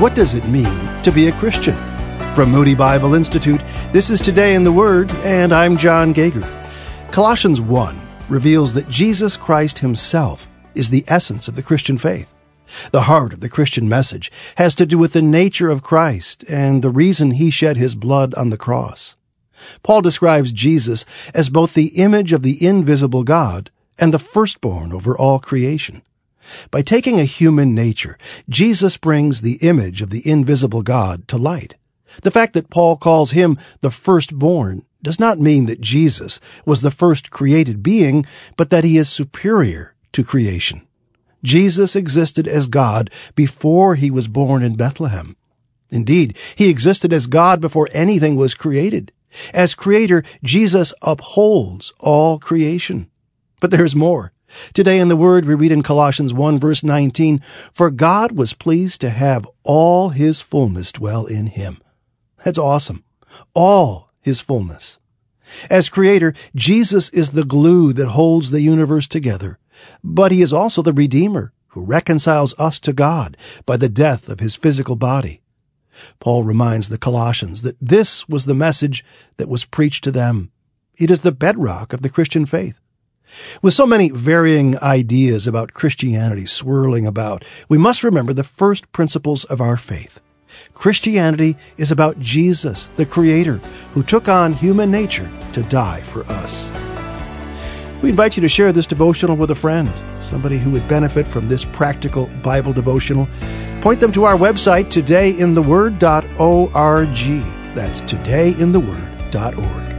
What does it mean to be a Christian? From Moody Bible Institute, this is Today in the Word, and I'm John Gauger. Colossians 1 reveals that Jesus Christ himself is the essence of the Christian faith. The heart of the Christian message has to do with the nature of Christ and the reason he shed his blood on the cross. Paul describes Jesus as both the image of the invisible God and the firstborn over all creation. By taking a human nature, Jesus brings the image of the invisible God to light. The fact that Paul calls him the firstborn does not mean that Jesus was the first created being, but that he is superior to creation. Jesus existed as God before he was born in Bethlehem. Indeed, he existed as God before anything was created. As creator, Jesus upholds all creation. But there's more. Today in the Word, we read in Colossians 1 verse 19, For God was pleased to have all His fullness dwell in Him. That's awesome. All His fullness. As Creator, Jesus is the glue that holds the universe together, but He is also the Redeemer who reconciles us to God by the death of His physical body. Paul reminds the Colossians that this was the message that was preached to them. It is the bedrock of the Christian faith. With so many varying ideas about Christianity swirling about, we must remember the first principles of our faith. Christianity is about Jesus, the Creator, who took on human nature to die for us. We invite you to share this devotional with a friend, somebody who would benefit from this practical Bible devotional. Point them to our website, todayintheword.org. That's todayintheword.org.